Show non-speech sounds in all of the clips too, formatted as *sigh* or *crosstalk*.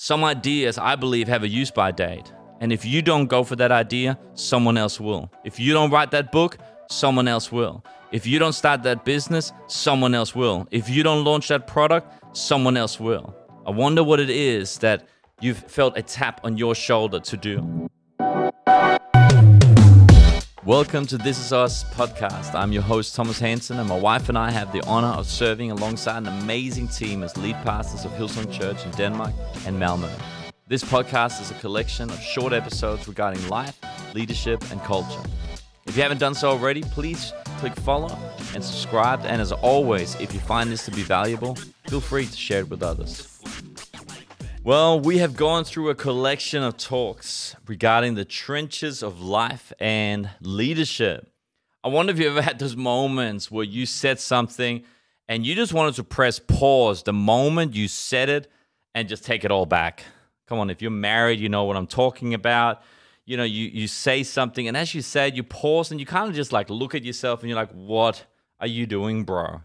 Some ideas, I believe, have a use by date. And if you don't go for that idea, someone else will. If you don't write that book, someone else will. If you don't start that business, someone else will. If you don't launch that product, someone else will. I wonder what it is that you've felt a tap on your shoulder to do. Welcome to This Is Us podcast. I'm your host, Thomas Hansen, and my wife and I have the honor of serving alongside an amazing team as lead pastors of Hillsong Church in Denmark and Malmö. This podcast is a collection of short episodes regarding life, leadership, and culture. If you haven't done so already, please click follow and subscribe. And as always, if you find this to be valuable, feel free to share it with others. Well, we have gone through a collection of talks regarding the trenches of life and leadership. I wonder if you ever had those moments where you said something and you just wanted to press pause the moment you said it and just take it all back. Come on, if you're married, you know what I'm talking about. You know, you, you say something, and as you said, you pause and you kind of just like look at yourself and you're like, what are you doing, bro?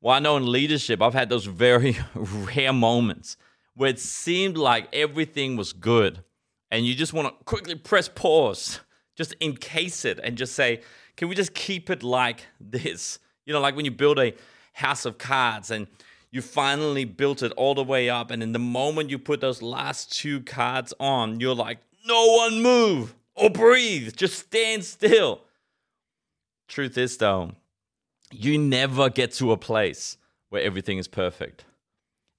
Well, I know in leadership, I've had those very *laughs* rare moments where it seemed like everything was good and you just want to quickly press pause, just encase it and just say, can we just keep it like this? You know, like when you build a house of cards and you finally built it all the way up, and in the moment you put those last two cards on, you're like, no one move or breathe, just stand still. Truth is, though, you never get to a place where everything is perfect.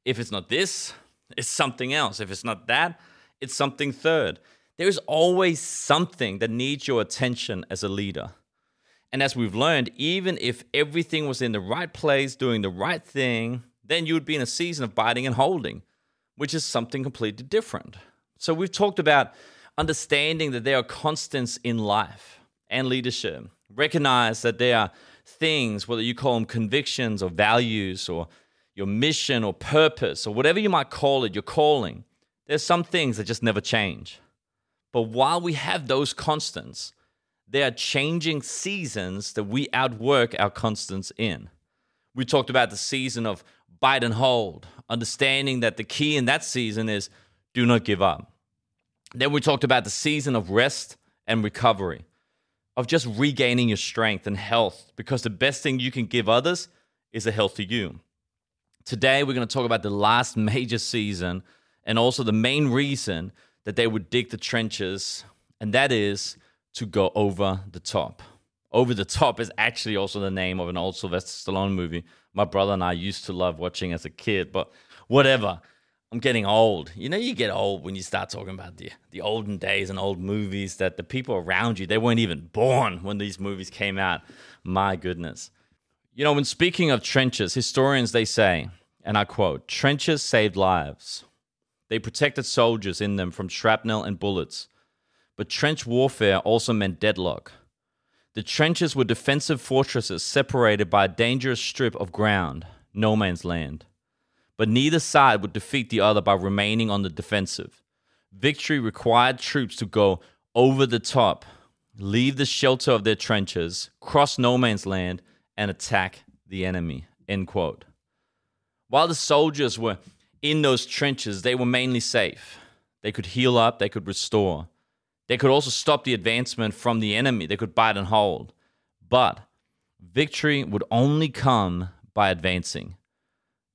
If it's not this, it's something else. If it's not that, it's something third. There's always something that needs your attention as a leader. And as we've learned, even if everything was in the right place, doing the right thing, then you would be in a season of biting and holding, which is something completely different. So we've talked about understanding that there are constants in life and leadership. Recognize that there are things, whether you call them convictions or values or your mission or purpose or whatever you might call it, your calling, there's some things that just never change. But while we have those constants, there are changing seasons that we outwork our constants in. We talked about the season of bite and hold, understanding that the key in that season is do not give up. Then we talked about the season of rest and recovery, of just regaining your strength and health, because the best thing you can give others is a healthy you. Today, we're going to talk about the last major season and also the main reason that they would dig the trenches, and that is to go over the top. Over the Top is actually also the name of an old Sylvester Stallone movie my brother and I used to love watching as a kid, but whatever. I'm getting old. You know, you get old when you start talking about the the olden days and old movies that the people around you they weren't even born when these movies came out. My goodness. You know, when speaking of trenches, historians they say, and I quote, trenches saved lives. They protected soldiers in them from shrapnel and bullets. But trench warfare also meant deadlock. The trenches were defensive fortresses separated by a dangerous strip of ground, no man's land. But neither side would defeat the other by remaining on the defensive. Victory required troops to go over the top, leave the shelter of their trenches, cross no man's land, and attack the enemy. End quote. While the soldiers were in those trenches, they were mainly safe. They could heal up, they could restore. They could also stop the advancement from the enemy, they could bite and hold. But victory would only come by advancing.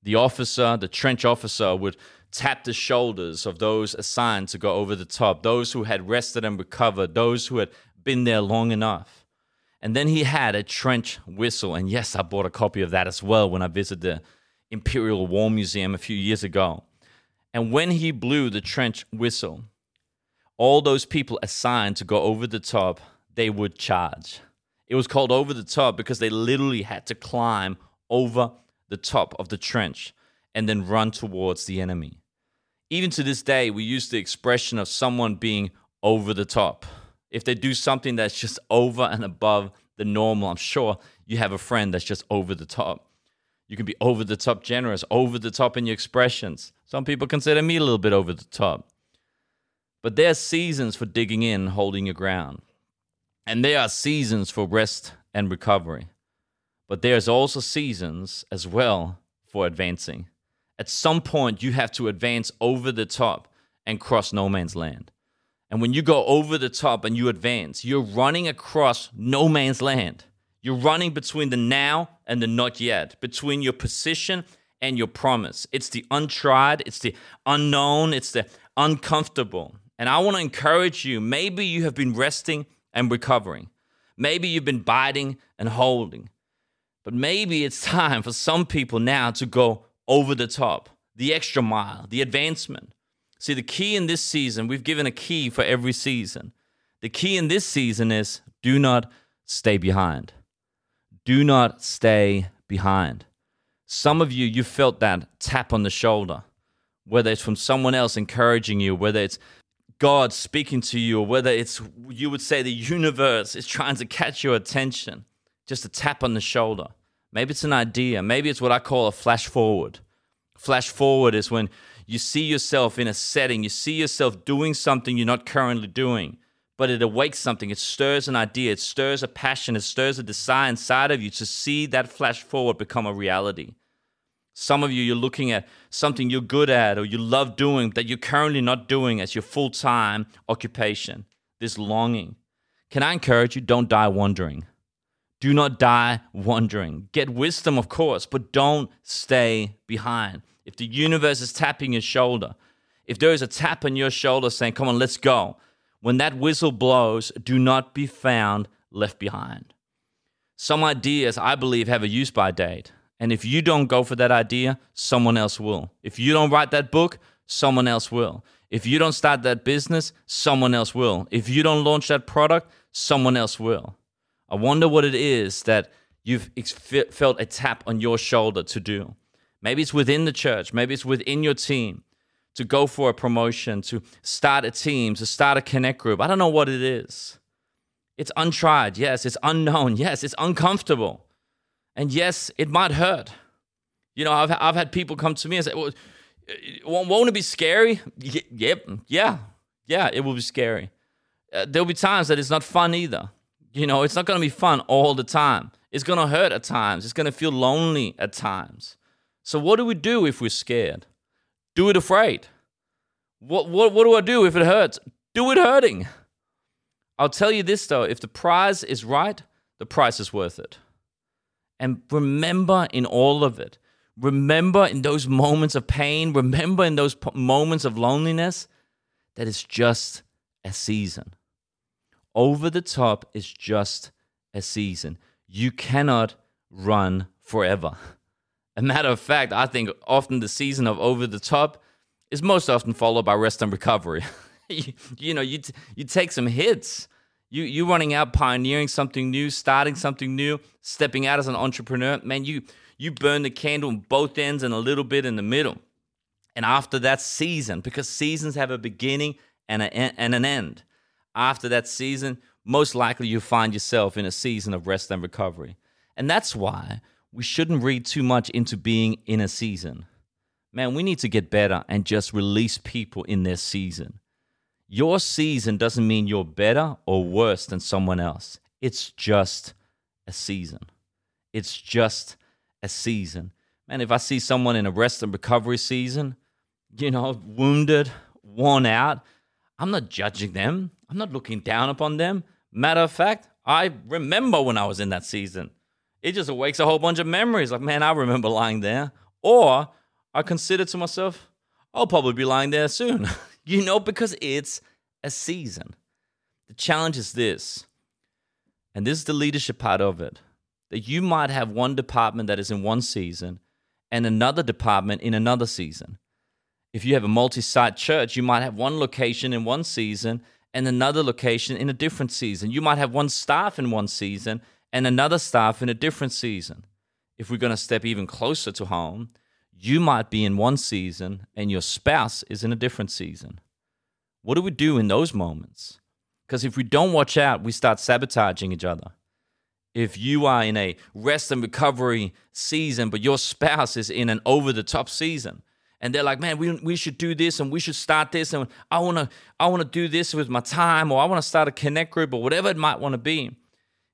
The officer, the trench officer, would tap the shoulders of those assigned to go over the top, those who had rested and recovered, those who had been there long enough. And then he had a trench whistle. And yes, I bought a copy of that as well when I visited the Imperial War Museum a few years ago. And when he blew the trench whistle, all those people assigned to go over the top, they would charge. It was called over the top because they literally had to climb over the top of the trench and then run towards the enemy. Even to this day, we use the expression of someone being over the top if they do something that's just over and above the normal, I'm sure you have a friend that's just over the top. You can be over the top generous, over the top in your expressions. Some people consider me a little bit over the top. But there are seasons for digging in, holding your ground. And there are seasons for rest and recovery. But there's also seasons as well for advancing. At some point, you have to advance over the top and cross no man's land. And when you go over the top and you advance, you're running across no man's land. You're running between the now and the not yet, between your position and your promise. It's the untried, it's the unknown, it's the uncomfortable. And I want to encourage you maybe you have been resting and recovering. Maybe you've been biting and holding. But maybe it's time for some people now to go over the top, the extra mile, the advancement. See, the key in this season, we've given a key for every season. The key in this season is do not stay behind. Do not stay behind. Some of you, you felt that tap on the shoulder, whether it's from someone else encouraging you, whether it's God speaking to you, or whether it's, you would say, the universe is trying to catch your attention. Just a tap on the shoulder. Maybe it's an idea. Maybe it's what I call a flash forward. Flash forward is when you see yourself in a setting, you see yourself doing something you're not currently doing, but it awakes something. It stirs an idea, it stirs a passion, it stirs a desire inside of you to see that flash forward become a reality. Some of you, you're looking at something you're good at or you love doing that you're currently not doing as your full time occupation. This longing. Can I encourage you? Don't die wondering. Do not die wondering. Get wisdom, of course, but don't stay behind if the universe is tapping your shoulder, if there is a tap on your shoulder saying, Come on, let's go, when that whistle blows, do not be found left behind. Some ideas, I believe, have a use by date. And if you don't go for that idea, someone else will. If you don't write that book, someone else will. If you don't start that business, someone else will. If you don't launch that product, someone else will. I wonder what it is that you've felt a tap on your shoulder to do. Maybe it's within the church, maybe it's within your team to go for a promotion, to start a team, to start a connect group. I don't know what it is. It's untried. Yes, it's unknown. *laughs* Yes, it's uncomfortable. And yes, it might hurt. You know, I've, I've had people come to me and say, well, won't it be scary? Y- yep. Yeah. Yeah, it will be scary. Uh, there'll be times that it's not fun either. You know, it's not going to be fun all the time. It's going to hurt at times. It's going to feel lonely at times. So, what do we do if we're scared? Do it afraid. What, what, what do I do if it hurts? Do it hurting. I'll tell you this though if the prize is right, the price is worth it. And remember in all of it, remember in those moments of pain, remember in those moments of loneliness, that it's just a season. Over the top is just a season. You cannot run forever. A matter of fact, I think often the season of over the top is most often followed by rest and recovery. *laughs* you, you, know, you t- you take some hits. You you running out, pioneering something new, starting something new, stepping out as an entrepreneur. Man, you you burn the candle in both ends and a little bit in the middle. And after that season, because seasons have a beginning and, a, and an end. After that season, most likely you find yourself in a season of rest and recovery. And that's why we shouldn't read too much into being in a season. Man, we need to get better and just release people in their season. Your season doesn't mean you're better or worse than someone else. It's just a season. It's just a season. Man, if I see someone in a rest and recovery season, you know, wounded, worn out, I'm not judging them. I'm not looking down upon them. Matter of fact, I remember when I was in that season it just awakes a whole bunch of memories. Like, man, I remember lying there. Or I consider to myself, I'll probably be lying there soon. *laughs* you know, because it's a season. The challenge is this, and this is the leadership part of it that you might have one department that is in one season and another department in another season. If you have a multi site church, you might have one location in one season and another location in a different season. You might have one staff in one season and another staff in a different season. If we're going to step even closer to home, you might be in one season and your spouse is in a different season. What do we do in those moments? Because if we don't watch out, we start sabotaging each other. If you are in a rest and recovery season, but your spouse is in an over the top season, and they're like, man, we, we should do this and we should start this, and I wanna I wanna do this with my time, or I wanna start a connect group, or whatever it might wanna be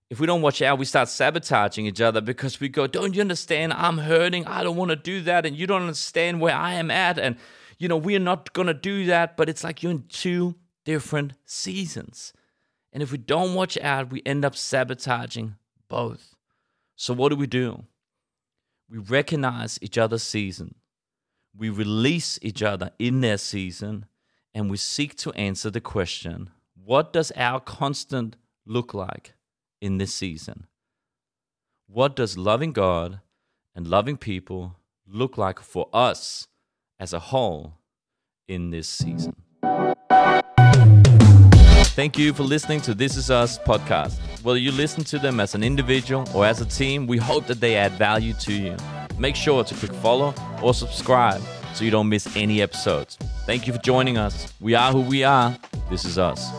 if we don't watch out, we start sabotaging each other because we go, Don't you understand? I'm hurting. I don't want to do that. And you don't understand where I am at. And, you know, we're not going to do that. But it's like you're in two different seasons. And if we don't watch out, we end up sabotaging both. So, what do we do? We recognize each other's season, we release each other in their season, and we seek to answer the question what does our constant look like? In this season? What does loving God and loving people look like for us as a whole in this season? Thank you for listening to This Is Us podcast. Whether you listen to them as an individual or as a team, we hope that they add value to you. Make sure to click follow or subscribe so you don't miss any episodes. Thank you for joining us. We are who we are. This is us.